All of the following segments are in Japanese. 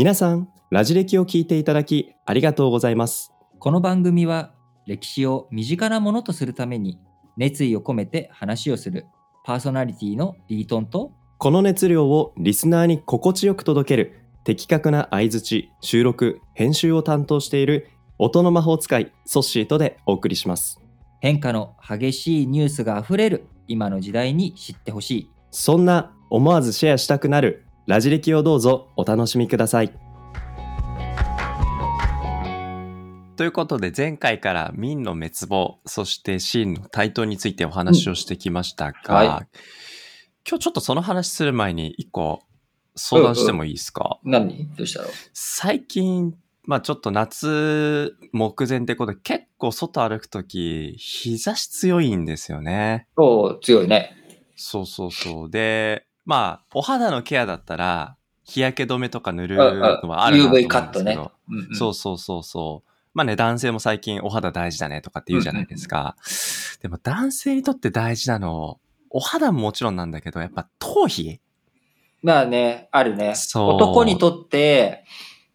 皆さん、ラジ歴を聞いていただきありがとうございます。この番組は歴史を身近なものとするために熱意を込めて話をするパーソナリティのリートンとこの熱量をリスナーに心地よく届ける的確な相槌、収録、編集を担当している音の魔法使いソッシーとでお送りします。変化の激しいニュースがあふれる今の時代に知ってほしいそんな思わずシェアしたくなるラジ歴をどうぞお楽しみください。ということで前回から明の滅亡そして秦の台頭についてお話をしてきましたが、うん。はい。今日ちょっとその話する前に一個相談してもいいですか、何？どうしたの？最近まあちょっと夏目前ってことで結構外歩くとき日差し強いんですよね。お強いね。そうそうそう。で、まあお肌のケアだったら日焼け止めとか塗るのはあるなと思うんですけ UV カットね。ど、うんうん。そうそうそうそう。まあね、男性も最近お肌大事だねとかって言うじゃないですか。でも男性にとって大事なの、お肌ももちろんなんだけど、やっぱ頭皮？まあねあるね。そう。男にとって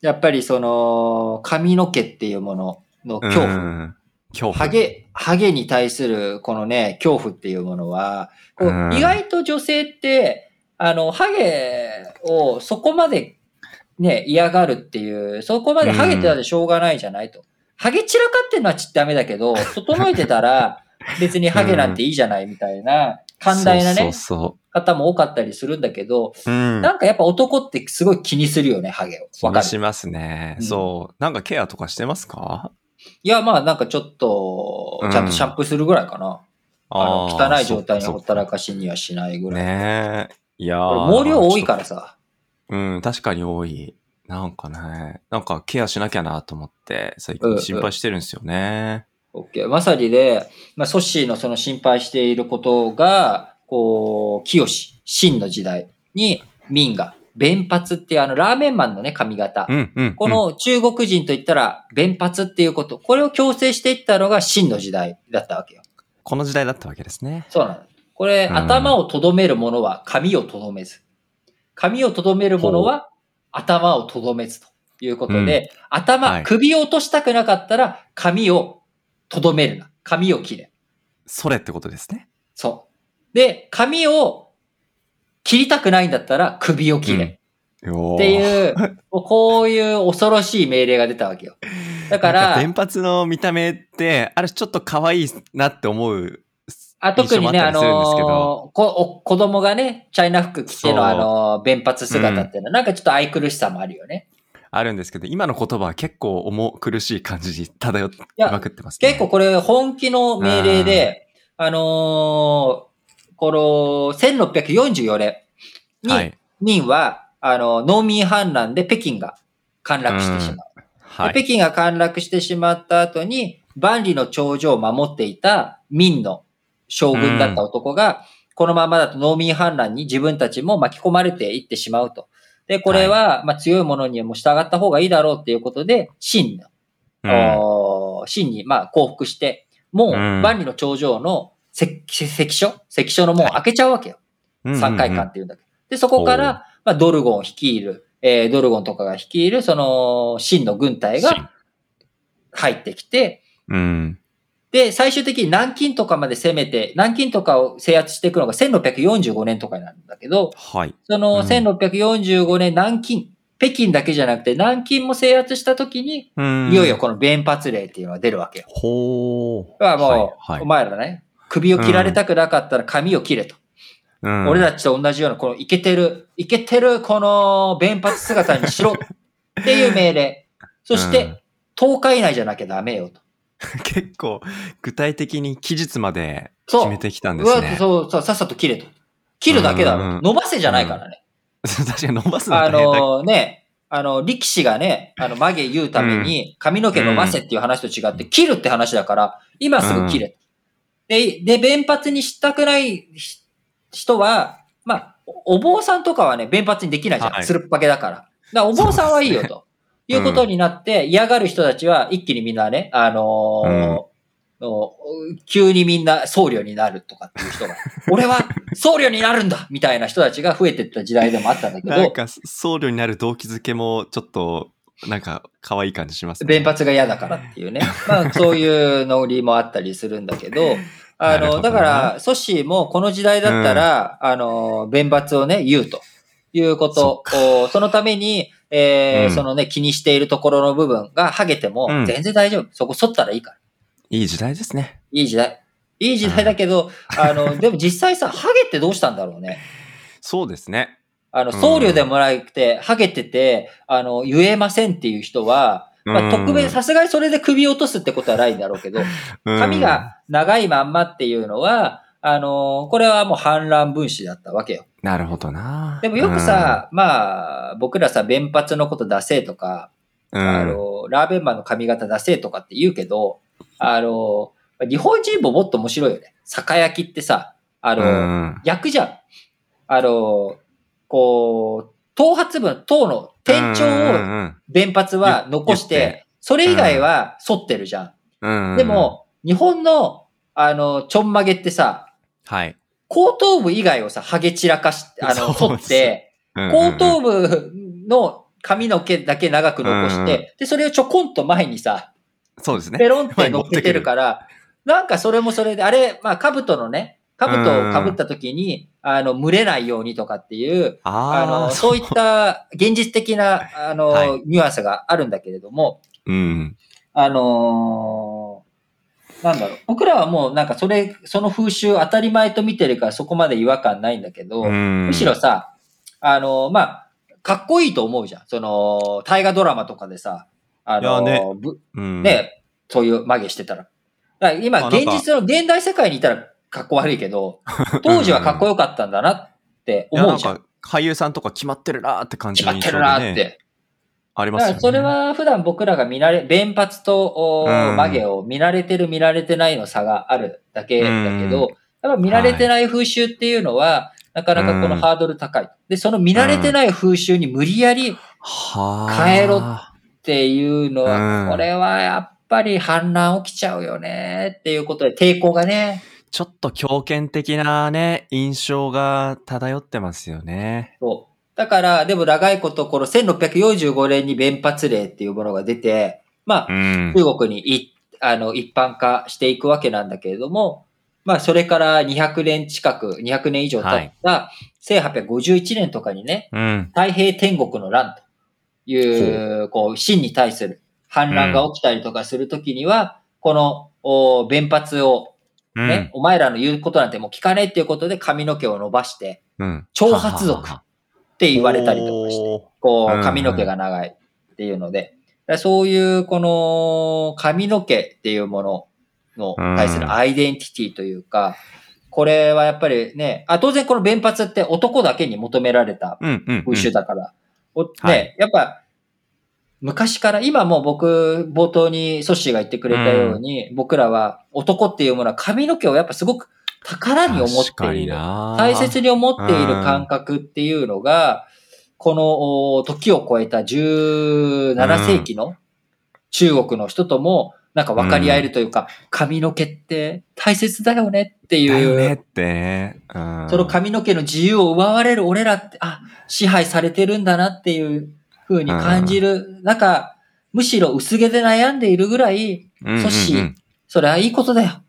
やっぱりその髪の毛っていうものの恐怖、うん。恐怖。ハゲ、ハゲに対するこのね、恐怖っていうものは、こううん。意外と女性って、あの、ハゲをそこまでね、嫌がるっていう、そこまでハゲてたらしょうがないじゃないと。ハゲ散らかってんのはちっダメだけど、整えてたら別にハゲなんていいじゃないみたいな、寛大なね、方も多かったりするんだけど、う。うん。なんかやっぱ男ってすごい気にするよね、ハゲを。気わかしますね。うんそう。なんかケアとかしてますか？いや、まあなんかちょっと、ちゃんとシャンプーするぐらいかな。あの、汚い状態にほったらかしにはしないぐらい。ねえ。いや毛量多いからさ。うん、確かに多い。なんかね、なんかケアしなきゃなと思って、最うんうん近心配してるんですよね。オッケー。まさにで、まあ、ソッシーのその心配していることが、こう、清し、真の時代に、民が、弁髪っていうあの、ラーメンマンのね、髪型。うん、うん。この中国人といったら、弁髪っていうこと。これを強制していったのが真の時代だったわけよ。この時代だったわけですね。そうなの。これ、うん頭をとどめるものは髪をとどめず。髪をとどめるものは頭をとどめずということで、頭、はい首を落としたくなかったら髪をとどめるな。髪を切れ。それってことですね。そう。で、髪を切りたくないんだったら首を切れ。よーっていう、こういう恐ろしい命令が出たわけよ。だか、なん連髪の見た目って、あれちょっと可愛いなって思う。あ特にね、あのーこお子供がね、チャイナ服着てのあのー弁髪姿っていうのは、なんかちょっと愛くるしさもあるよね。あるんですけど、今の言葉は結構重苦しい感じに漂ってやまくってますね。結構これ本気の命令で、あのーこの1644年に、はい。民は、あの、農民反乱で北京が陥落してしまう。はい。で北京が陥落してしまった後に、万里の長城を守っていた民の将軍だった男が、このままだと農民反乱に自分たちも巻き込まれていってしまうと。で、これは、まあ強い者にはもう従った方がいいだろうっていうことで、秦の、うんおー秦にまあ降伏して、もううん万里の長城の関関所関所の門を開けちゃうわけよ。3回間っていうんだけど。で、そこから、まあ、ドルゴン率いる、えードルゴンとかが率いる、その、秦の軍隊が入ってきて、うん。で、最終的に南京とかまで攻めて、南京とかを制圧していくのが1645年とかなんだけど、はい。そのうん1645年南京、北京だけじゃなくて南京も制圧した時に、うんいよいよこの弁髪令っていうのが出るわけよ。ほー。だからもう、はいはいお前らね、首を切られたくなかったら髪を切れと。うん俺たちと同じような、このイケてる、イケてるこの弁髪姿にしろっていう命令。そしうんて、10日以内じゃなきゃダメよと。結構具体的に期日まで決めてきたんですね。そう、そう、さっさと切れと。切るだけだろうんと。伸ばせじゃないからね。確かに伸ばすのあのね、あの、力士がね、あの、曲げ言うために髪の毛伸ばせっていう話と違って、切るって話だから、今すぐ切れ。で、で、弁髪にしたくないひ人は、まあ、おお坊さんとかはね、弁髪にできないじゃん。はいつるっぱげだから。だからお坊さんはいいよと。いうことになって、嫌がる人たちは一気にみんなね、あのーの急にみんな僧侶になるとかっていう人が、俺は僧侶になるんだみたいな人たちが増えてった時代でもあったんだけど、なんか、僧侶になる動機づけも、ちょっと、なんか、可愛い感じしますね。弁髪が嫌だからっていうね。まあ、そういうノリもあったりするんだけど、あの、なるほどなだから、ソッシーもこの時代だったら、あの、弁髪をね、言うということを、そのために、えーうんそのね、気にしているところの部分がハゲてもうん全然大丈夫。そこ剃ったらいいから。いい時代ですね。いい時代。いい時代だけど、あの、でも実際さ、ハゲってどうしたんだろうね。そうですね。あの、うん僧侶でもなくて、ハゲてて、あの、言えませんっていう人は、まあ、うん特別、さすがにそれで首を落とすってことはないんだろうけど、うん髪が長いまんまっていうのは、あの、これはもう反乱分子だったわけよ。なるほどな。でもよくさ、まあ、僕らさ、弁髪のこと出せとか、うん、あの、ラーメンマンの髪型出せとかって言うけど、あの、日本人ももっと面白いよね。酒焼きってさ、あの、うん逆じゃん。あの、こう、頭髪分、頭の天頂うんをうん弁髪は残してて、それ以外は反ってるじゃん。うんうんで、も、日本の、あの、ちょんまげってさ、はい。後頭部以外をさ、ハゲ散らかし、あの、そう反って、後頭部の髪の毛だけ長く残しうんうんて、で、それをちょこんと前にさ、そうですね。ペロンって乗っけてるから、なんかそれもそれで、あれ、まあ、兜のね、兜を被った時に、あの、蒸れないようにとかっていう、ああの、あ、そういった現実的な、あの、はい。ニュアンスがあるんだけれども、うん。あのーなんだろう。僕らはもうなんかそれ、その風習当たり前と見てるからそこまで違和感ないんだけど、むむしろさ、あのーまあ、かっこいいと思うじゃん。その、大河ドラマとかでさ、あのねぶうん、ね、そういう曲げしてたら。ら今、現実の現代世界にいたらかっこ悪いけど、当時はかっこよかったんだなって思うじゃん。んか、俳優さんとか決まってるなーって感じの印象決まってるなで、ね、って。ありますよね。それは普段僕らが見慣れ、弁髪と曲げを見慣れてる見慣れてないの差があるだけだけうんど、やっぱ見慣れてない風習っていうのは、なかなかこのハードル高い。で、その見慣れてない風習に無理やり。変えろていうのうは、んこれはやっぱり反乱起きちゃうよねっていうことで抵抗がね、ちょっと強権的なね、印象が漂ってますよね。そう。だから、でも長いこと、この1645年に弁髪令っていうものが出て、まあう、ん。中国にいあの一般化していくわけなんだけれども、まあ、それから200年近く、200年以上経った、1851年とかにね、うん。太平天国の乱という、こう、真に対する反乱が起きたりとかするときには、この、お弁髪をうん。ね、お前らの言うことなんてもう聞かねえっていうことで髪の毛を伸ばして、うん。長髪族って言われたりとかして、こう、うんうん。髪の毛が長いっていうので、だからそういう、この、髪の毛っていうものの対するアイデンティティというか、これはやっぱりね、あ、当然この弁髪って男だけに求められたうんうんうん。風習だから、おね、はい。やっぱ、昔から、今もう僕、冒頭にソッシーが言ってくれたように、僕らは男っていうものは髪の毛をやっぱすごく宝に思っている。な大切に思っている感覚っていうのが、このお時を超えた17世紀の中国の人ともなんか分かり合えるというか、髪の毛って大切だよねってだよいう、ねってね。うん。その髪の毛の自由を奪われる俺らって、あ、支配されてるんだなっていう風に感じる。なんか、むしろ薄毛で悩んでいるぐらい、うんうんうんソッシーそれはいいことだよ。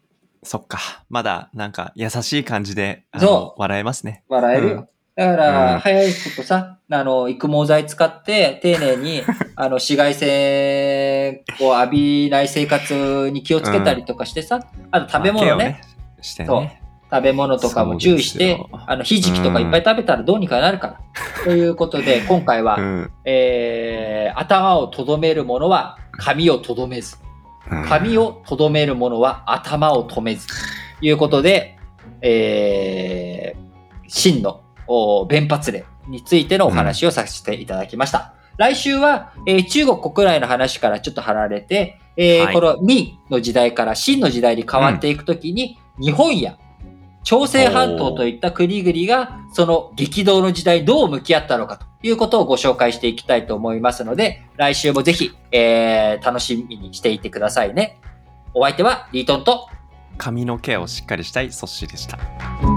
そっか。まだ、なんか、優しい感じで、あその笑えますね。笑えるよ。うんだから、うん早いことさ、あの、育毛剤使って、丁寧に、あの、紫外線を浴びない生活に気をつけたりとかしてさ、あと食べ物ね、まあ。毛をしてそうね。食べ物とかも注意してあの、ひじきとかいっぱい食べたらどうにかなるから。ということで、今回は、うん。えー、頭をとどめるものは髪をとどめず、髪をとどめるものは頭を止めず、ということで、えー、真のお弁髪令についてのお話をさせていただきました。来週は、えー中国国内の話からちょっと離れて、えーはい。この明の時代から清の時代に変わっていくときに、日本や朝鮮半島といった国々がその激動の時代にどう向き合ったのかということをご紹介していきたいと思いますので、来週もぜひ、えー楽しみにしていてくださいね。お相手はリートンと、髪の毛をしっかりしたいソッシーでした。